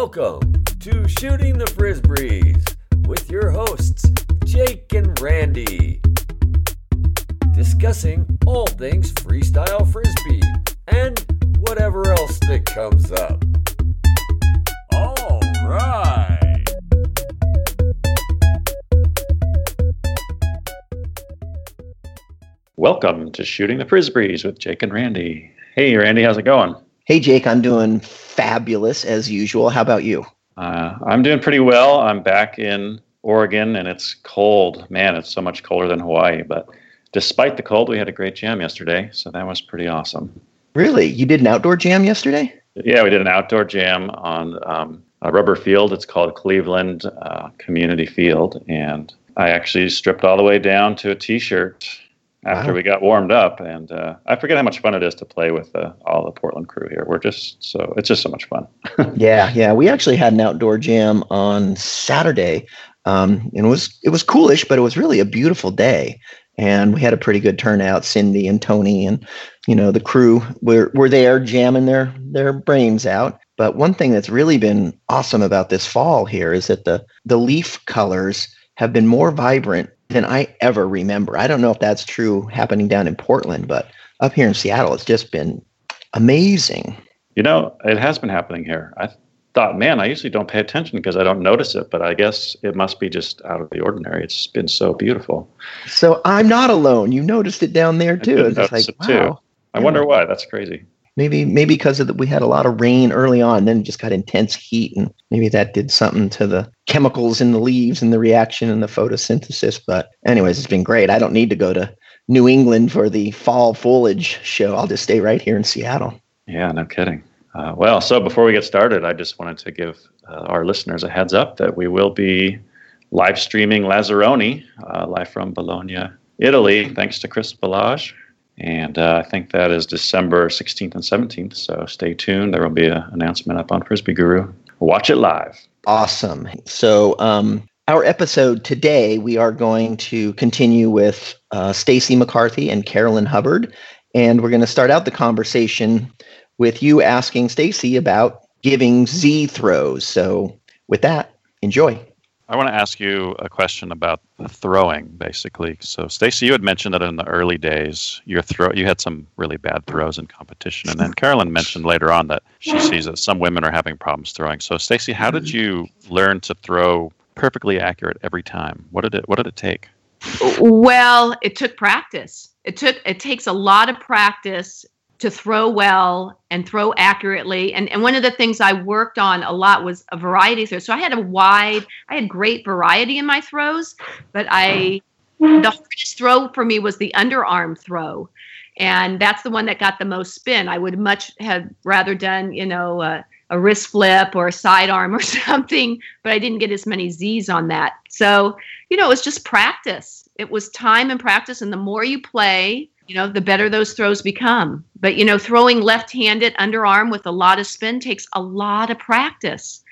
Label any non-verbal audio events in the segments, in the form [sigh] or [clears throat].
Welcome to Shooting the Frisbees with your hosts, Jake and Randy. Discussing all things freestyle frisbee and whatever else that comes up. All right. Welcome to Shooting the Frisbees with Jake and Randy. Hey, Randy, how's it going? Hey, Jake, I'm doing fabulous as usual. How about you? Uh, I'm doing pretty well. I'm back in Oregon and it's cold. Man, it's so much colder than Hawaii. But despite the cold, we had a great jam yesterday. So that was pretty awesome. Really? You did an outdoor jam yesterday? Yeah, we did an outdoor jam on um, a rubber field. It's called Cleveland uh, Community Field. And I actually stripped all the way down to a t shirt after wow. we got warmed up. And uh, I forget how much fun it is to play with uh, all the Portland crew here. We're just so it's just so much fun. [laughs] yeah, yeah. We actually had an outdoor jam on Saturday, um, and it was it was coolish, but it was really a beautiful day. And we had a pretty good turnout. Cindy and Tony and you know the crew were were there jamming their their brains out. But one thing that's really been awesome about this fall here is that the the leaf colors have been more vibrant than I ever remember. I don't know if that's true happening down in Portland, but up here in Seattle, it's just been amazing. You know, it has been happening here. I thought, man, I usually don't pay attention because I don't notice it, but I guess it must be just out of the ordinary. It's been so beautiful. So I'm not alone. You noticed it down there too. It's like, it wow. Too. I wonder why. That's crazy. Maybe maybe because of the, we had a lot of rain early on, then just got intense heat, and maybe that did something to the chemicals in the leaves and the reaction and the photosynthesis. But anyways, it's been great. I don't need to go to New England for the fall foliage show. I'll just stay right here in Seattle. Yeah, no kidding. Uh, well, so before we get started, I just wanted to give uh, our listeners a heads up that we will be live streaming Lazzaroni uh, live from Bologna, Italy, thanks to Chris Balaj, and uh, I think that is December 16th and 17th. So stay tuned. There will be an announcement up on Frisbee Guru. Watch it live. Awesome. So, um, our episode today, we are going to continue with uh, Stacy McCarthy and Carolyn Hubbard. And we're going to start out the conversation with you asking Stacy about giving Z throws. So, with that, enjoy. I want to ask you a question about throwing, basically. So, Stacy, you had mentioned that in the early days, your throw you had some really bad throws in competition, and then Carolyn mentioned later on that she sees that some women are having problems throwing. So, Stacy, how did you learn to throw perfectly accurate every time? What did it What did it take? Well, it took practice. It took it takes a lot of practice to throw well and throw accurately. And, and one of the things I worked on a lot was a variety throw. So I had a wide, I had great variety in my throws, but I, the hardest throw for me was the underarm throw. And that's the one that got the most spin. I would much have rather done, you know, a wrist flip or a sidearm or [laughs] something, but I didn't get as many Z's on that. So, you know, it was just practice. It was time and practice. And the more you play, you know, the better those throws become. But, you know, throwing left handed underarm with a lot of spin takes a lot of practice.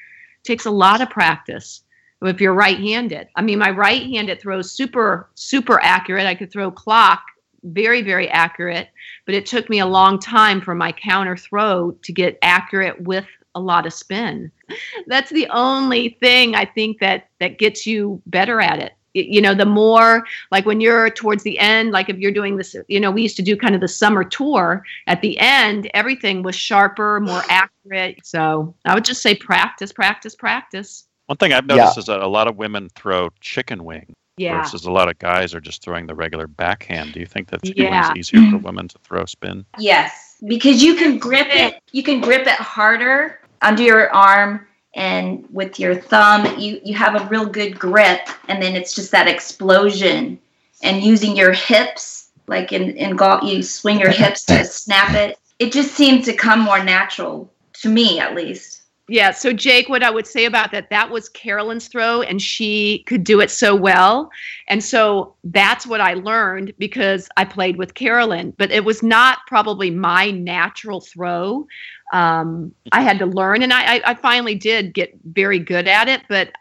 takes a lot of practice if you're right handed. I mean, my right handed throws super, super accurate. I could throw clock very, very accurate, but it took me a long time for my counter throw to get accurate with a lot of spin. [laughs] That's the only thing I think that that gets you better at it you know the more like when you're towards the end like if you're doing this you know we used to do kind of the summer tour at the end everything was sharper more [sighs] accurate so i would just say practice practice practice one thing i've noticed yeah. is that a lot of women throw chicken wing yeah. versus a lot of guys are just throwing the regular backhand do you think that chicken yeah. wing is easier for [clears throat] women to throw spin yes because you can grip it you can grip it harder under your arm and with your thumb you you have a real good grip and then it's just that explosion and using your hips like in in golf you swing your hips to [laughs] snap it. It just seemed to come more natural to me at least. Yeah so jake what i would say about that that was carolyn's throw and she could do it so well. And so that's what i learned because i played with carolyn but it was not probably my natural throw um, I had to learn, and I, I finally did get very good at it. But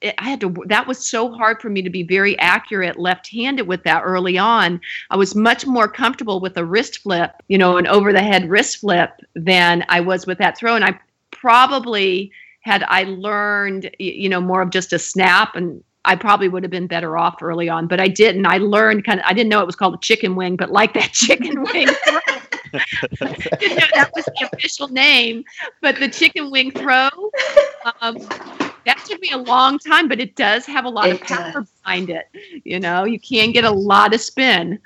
it, I had to. That was so hard for me to be very accurate left-handed with that early on. I was much more comfortable with a wrist flip, you know, an over-the-head wrist flip than I was with that throw, and I probably had I learned, you know, more of just a snap and I probably would have been better off early on, but I didn't. I learned kind of, I didn't know it was called a chicken wing, but like that [laughs] chicken wing. Didn't know that was the official name, but the chicken wing throw, um, that took me a long time, but it does have a lot It of power does. behind it. You know, you can get a lot of spin.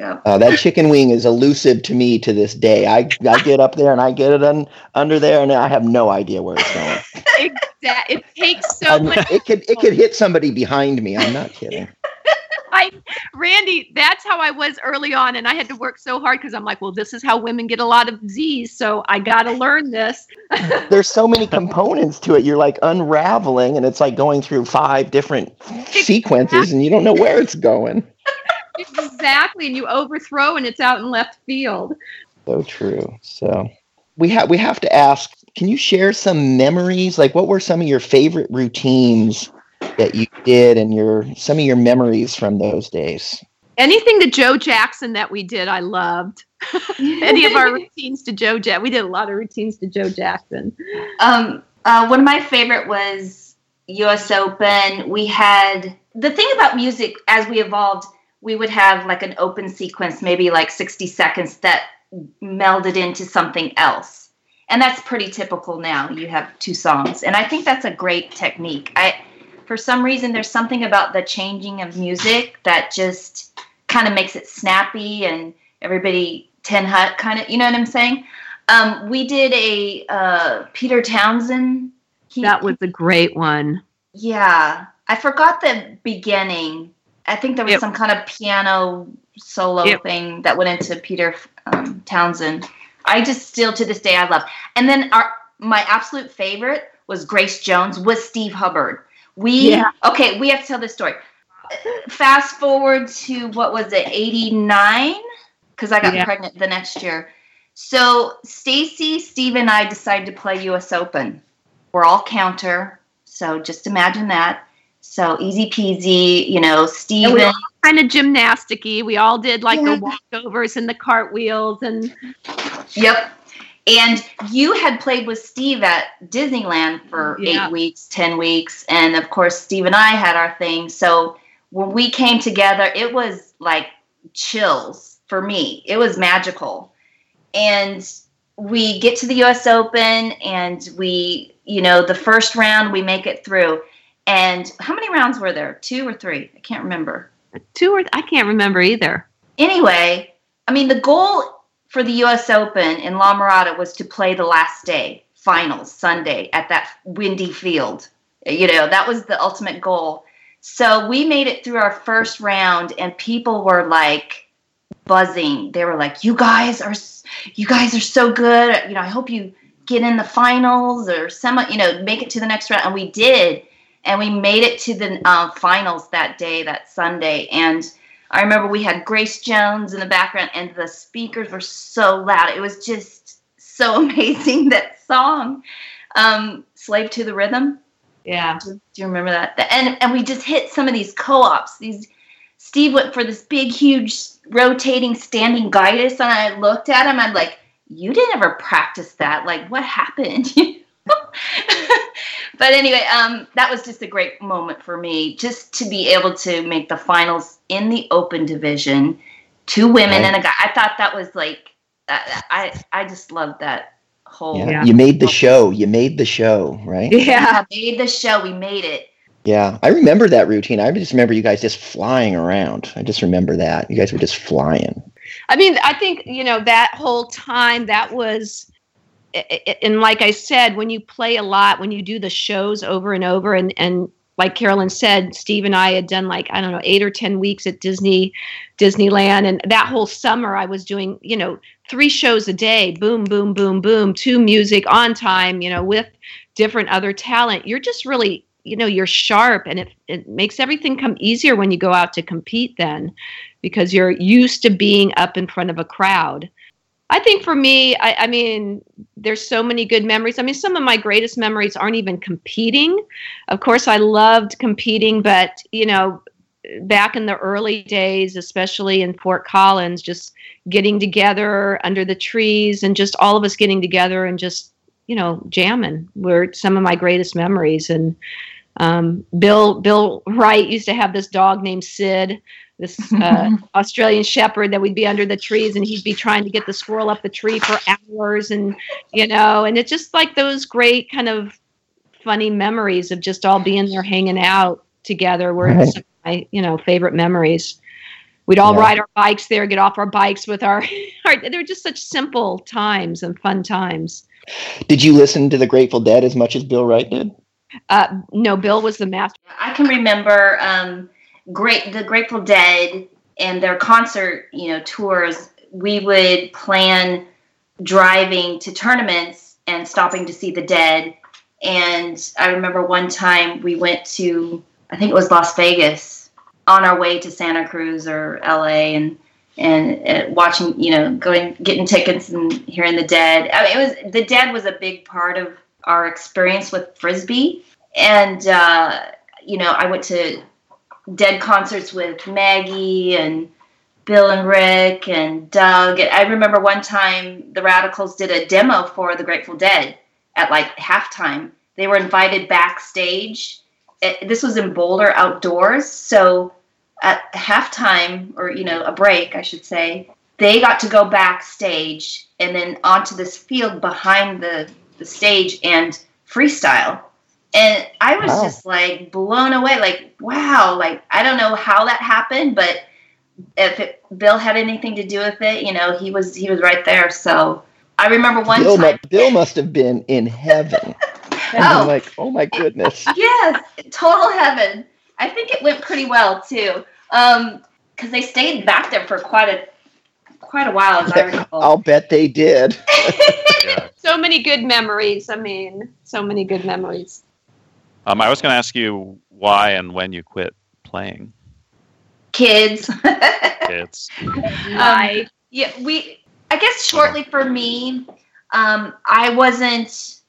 Uh, that chicken wing is elusive to me to this day. I, I get up there and I get it un, under there and I have no idea where it's going. Exact. It takes so I mean, much. it could it could hit somebody behind me. I'm not kidding. [laughs] I, [laughs] Randy, that's how I was early on, and I had to work so hard because I'm like, well, this is how women get a lot of Z's, so I got to learn this. [laughs] There's so many components to it. You're like unraveling, and it's like going through five different sequences, and you don't know where it's going. [laughs] exactly, and you overthrow, and it's out in left field. So true. So we have we have to ask. Can you share some memories? Like, what were some of your favorite routines that you did, and your some of your memories from those days? Anything to Joe Jackson that we did, I loved. [laughs] Any of our routines to Joe Jackson. We did a lot of routines to Joe Jackson. Um, uh, one of my favorite was U.S. Open. We had the thing about music as we evolved. We would have like an open sequence, maybe like sixty seconds, that melded into something else, and that's pretty typical now. You have two songs, and I think that's a great technique. I, for some reason, there's something about the changing of music that just kind of makes it snappy and everybody ten hut kind of. You know what I'm saying? Um, we did a uh, Peter Townshend. He, That was a great one. yeah. I forgot the beginning. I think there was It- some kind of piano solo It- thing that went into Peter um, Townshend. I just still to this day I love. And then our my absolute favorite was Grace Jones with Steve Hubbard. We Yeah. okay. We have to tell this story. Fast forward to what was it, eighty nine? Because I got Yeah. pregnant the next year. So Stacy, Steve, and I decided to play U.S. Open. We're all counter, so just imagine that. So easy peasy, you know. And we kind of gymnasticy. We all did like Yeah. the walkovers and the cartwheels and yep. And you had played with Steve at Disneyland for Yeah. eight weeks, ten weeks, and of course Steve and I had our thing. So when we came together, it was like chills for me. It was magical. And we get to the US Open and we, you know, the first round we make it through. And how many rounds were there? Two or three? I can't remember. two or I can't remember either. Anyway, I mean, the goal for the US Open in La Mirada was to play the last day, finals, Sunday, at that windy field. You know, that was the ultimate goal. So we made it through our first round, and people were like buzzing. They were like, "You guys are, you guys are so good. You know, I hope you get in the finals or semi. You know, make it to the next round." And we did, and we made it to the uh, finals that day, that Sunday, and. I remember we had Grace Jones in the background, and the speakers were so loud. It was just so [laughs] amazing that song, um, "Slave to the Rhythm." Yeah. Do you remember that? And and we just hit some of these co-ops. These Steve went for this big, huge, rotating standing guidus, and I looked at him. I'm like, "You didn't ever practice that? Like, what happened?" [laughs] [laughs] but anyway, um, that was just a great moment for me, just to be able to make the finals in the open division, two women Right. and a guy. I thought that was like, I I, I just loved that whole. Yeah. Yeah. You made the show. You made the show, right? Yeah. We made the show. We made it. Yeah, I remember that routine. I just remember you guys just flying around. I just remember that. You guys were just flying. I mean, I think, you know, that whole time that was i- i- and like I said, when you play a lot, when you do the shows over and over and and like Carolyn said, Steve and I had done like I don't know eight or ten weeks at Disney, Disneyland, and that whole summer I was doing you know three shows a day, boom, boom, boom, boom, two music on time, you know, with different other talent. You're just really you know you're sharp, and it it makes everything come easier when you go out to compete then, because you're used to being up in front of a crowd. I think for me, I, I mean, there's so many good memories. I mean, some of my greatest memories aren't even competing. Of course, I loved competing, but you know, back in the early days, especially in Fort Collins, just getting together under the trees and just all of us getting together and just you know, jamming were some of my greatest memories. And um, Bill Bill Wright used to have this dog named Sid, this uh, [laughs] Australian Shepherd that we'd be under the trees, and he'd be trying to get the squirrel up the tree for hours, and you know, and it's just like those great kind of funny memories of just all being there hanging out together. Were Right. some of my you know favorite memories. We'd all Yeah. ride our bikes there, get off our bikes with our. [laughs] our they were just such simple times and fun times. Did you listen to the Grateful Dead as much as Bill Wright did? Uh, no, Bill was the master. I can remember um, great the Grateful Dead and their concert, you know, tours. We would plan driving to tournaments and stopping to see the Dead. And I remember one time we went to, I think it was Las Vegas, on our way to Santa Cruz or LA, and and uh, watching, you know, going getting tickets and hearing the Dead. I mean, it was the Dead was a big part of our experience with frisbee, and uh, you know, I went to Dead concerts with Maggie and Bill and Rick and Doug. I remember one time the Radicals did a demo for the Grateful Dead at like halftime. They were invited backstage. It, this was in Boulder outdoors. So at halftime, or, you know, a break, I should say, they got to go backstage and then onto this field behind the, the stage and freestyle. And I was Wow. just like blown away. Like, wow, like, I don't know how that happened, but if it, Bill had anything to do with it, you know, he was he was right there. So I remember one Bill, time. Bill must have been in heaven. [laughs] And Oh. I'm like, oh my goodness. yes, total heaven. I think it went pretty well too, um, because they stayed back there for quite a quite a while, as I [laughs] recall. I'll bet they did. [laughs] Yeah. So many good memories. I mean, so many good memories. Um, I was going to ask you why and when you quit playing. Kids. [laughs] It's Right. Yeah, we. I guess shortly for me, um, I wasn't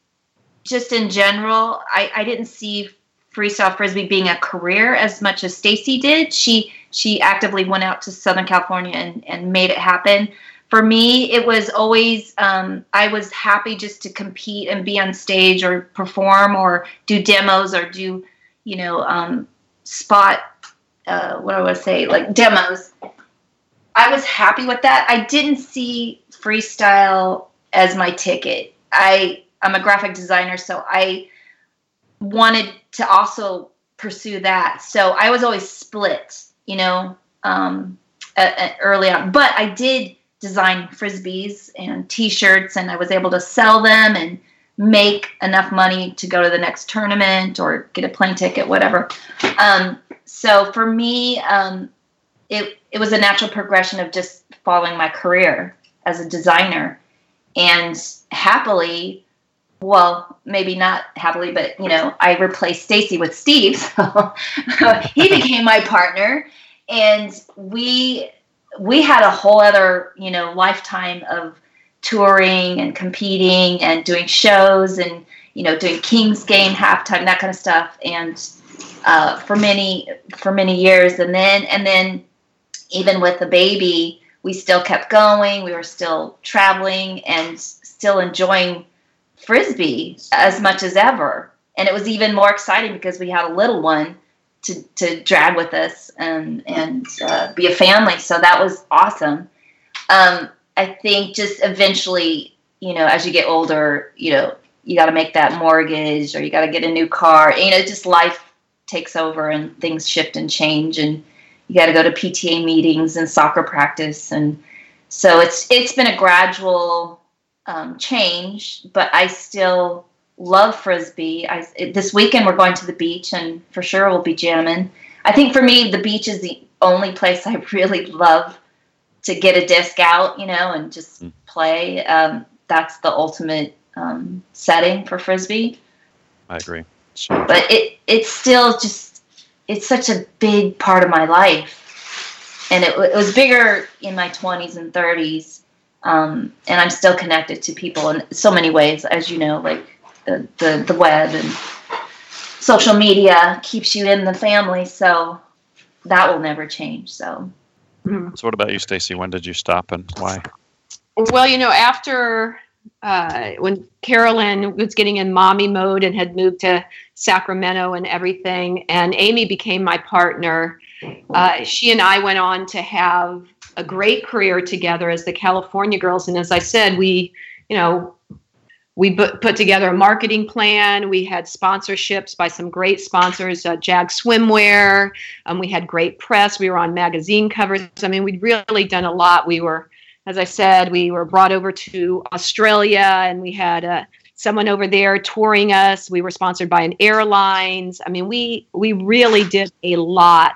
just in general. I, I didn't see freestyle frisbee being a career as much as Stacy did. She she actively went out to Southern California and, and made it happen. For me, it was always um, I was happy just to compete and be on stage or perform or do demos or do you know um, spot uh, what do I want to say like demos. I was happy with that. I didn't see freestyle as my ticket. I I'm a graphic designer, so I wanted to also pursue that. So I was always split, you know, um, at early on. But I did design frisbees and T-shirts, and I was able to sell them and make enough money to go to the next tournament or get a plane ticket, whatever. Um, so for me, um, it it was a natural progression of just following my career as a designer, and happily well, maybe not happily, but you know, I replaced Stacy with Steve, so [laughs] he became my partner, and we we had a whole other you know lifetime of touring and competing and doing shows and you know doing Kings game halftime that kind of stuff, and uh, for many for many years, and then and then even with the baby, we still kept going. We were still traveling and still enjoying frisbee as much as ever. And it was even more exciting because we had a little one to, to drag with us and and uh, be a family. So that was awesome. Um, i think just eventually you know as you get older you know you got to make that mortgage or you got to get a new car. You know just life takes over and things shift and change and you got to go to pta meetings and soccer practice. And so it's it's been a gradual um, change, but I still love frisbee. I this weekend we're going to the beach, and for sure we'll be jamming. I think for me, the beach is the only place [laughs] I really love to get a disc out, you know, and just Mm. play. Um, that's the ultimate um, setting for frisbee. I agree. So, But it it's still just it's such a big part of my life, and it, it was bigger in my twenties and thirties um, and I'm still connected to people in so many ways, as you know, like the, the, the web and social media keeps you in the family. So that will never change. So so what about you, Stacy? When did you stop and why? Well, you know, after uh, when Carolyn was getting in mommy mode and had moved to Sacramento and everything, and Amy became my partner. Uh, she and I went on to have a great career together as the California Girls, and as I said, we, you know, we put, together a marketing plan. We had sponsorships by some great sponsors, uh, Jag Swimwear. Um, we had great press. We were on magazine covers. I mean, we'd really done a lot. We were, as I said, we were brought over to Australia and we had uh, someone over there touring us. We were sponsored by an airlines. I mean, we we really did a lot.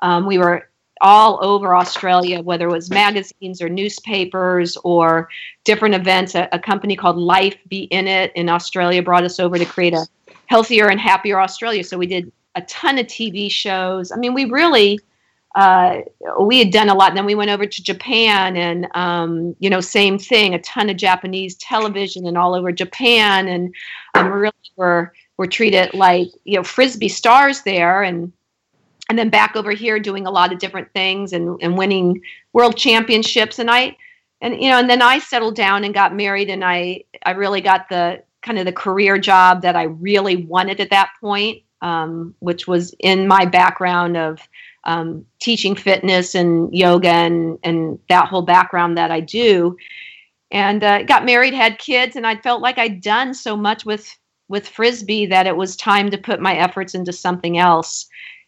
Um, we were all over Australia, whether it was magazines or newspapers or different events. A, a, company called Life Be In It in Australia brought us over to create a healthier and happier Australia. So we did a ton of TV shows. I mean, we really. Uh, we had done a lot. And then we went over to Japan, and um, you know, same thing. A ton of Japanese television and all over Japan, and um, really were were treated like you know frisbee stars there. And and then back over here doing a lot of different things and, and winning world championships. And i and you know and then i settled down and got married and i i really got the kind of the career job that i really wanted at that point um, which was in my background of um, teaching fitness and yoga and and that whole background that i do. And uh, got married had kids and i felt like i'd done so much with with frisbee that it was time to put my efforts into something else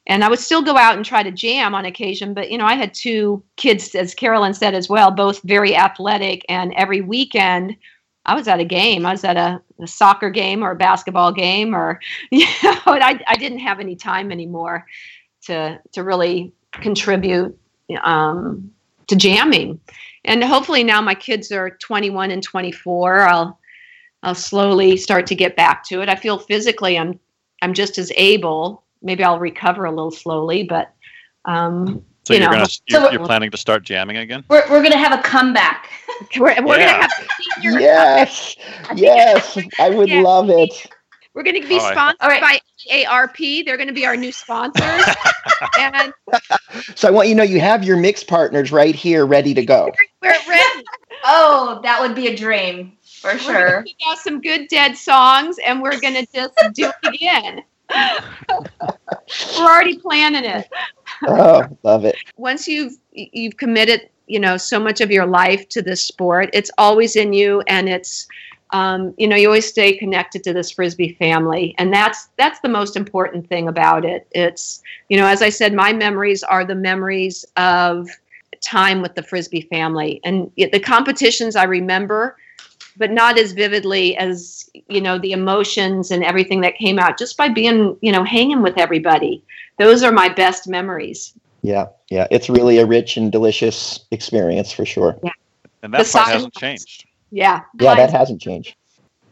and I would still go out and try to jam on occasion. But you know, I had two kids, as Carolyn said as well, both very athletic, and every weekend I was at a game. I was at a, a soccer game or a basketball game, or [laughs] you know, I, I didn't have any time anymore to to really contribute um, to jamming. And hopefully now my kids are 21 and 24. I'll I'll slowly start to get back to it. I feel physically I'm I'm just as able maybe I'll recover a little slowly, but um, so you are gonna you're, so you're, planning to start jamming again? We're, we're gonna have a comeback. [laughs] we're, we're yeah. gonna have yes, yes, I would yeah. love it. We're gonna be sponsored right. by ARP. They're gonna be our new sponsors. [laughs] and so I want you to know you have your mix partners right here, ready to go. We're ready. [laughs] oh, that would be a dream for we're sure. We got some good dead songs, and we're gonna just do it again. We're already planning it. oh, love it. Once you've you've committed, you know, so much of your life to this sport, it's always in you, and it's, um, you know, you always stay connected to this frisbee family, and that's that's the most important thing about it. It's, you know, as I said, my memories are the memories of time with the frisbee family, and the competitions I remember but not as vividly as you know the emotions and everything that came out just by being you know hanging with everybody. Those are my best memories. Yeah yeah. It's really a rich and delicious experience for sure. Yeah. And that the part hasn't changed. Yeah. Yeah that hasn't changed.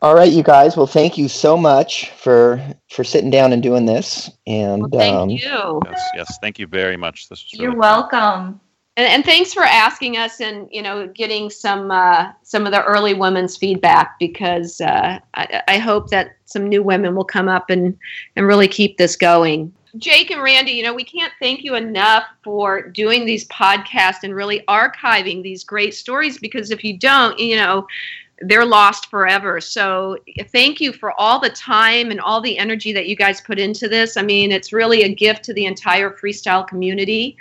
All right you guys. Well thank you so much for for sitting down and doing this. And well, thank um, you. Yes yes. Thank you very much. This was really you're welcome and, and, thanks for asking us and you know getting some uh, some of the early women's feedback because uh, I, I, hope that some new women will come up and and really keep this going. Jake and Randy, you know we can't thank you enough for doing these podcasts and really archiving these great stories because if you don't, you know they're lost forever. So thank you for all the time and all the energy that you guys put into this. I mean, it's really a gift to the entire freestyle community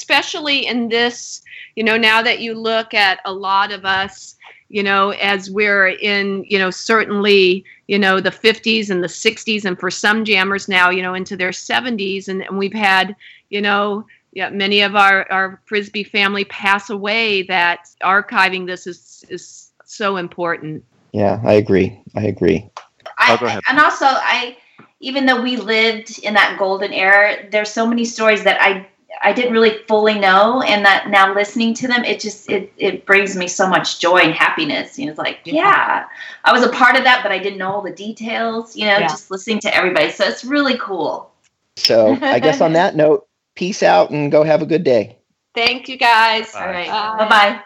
especially in this, you know, now that you look at a lot of us, you know, as we're in, you know, certainly, you know, the 50s and the 60s, and for some jammers now, you know, into their 70s, and, and we've had, you know, yeah, many of our, our frisbee family pass away. That archiving this is is so important. Yeah, I agree. I agree. Oh, I, oh, and also, I even though we lived in that golden era, there's so many stories that I I didn't really fully know, and that now listening to them, it just it it brings me so much joy and happiness. You know, it's like, yeah, yeah I was a part of that, but I didn't know all the details. You know, yeah. just listening to everybody, so it's really cool. So I guess on that [laughs] note, peace out and go have a good day. Thank you, guys. Bye. All right, bye bye.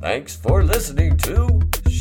Thanks for listening to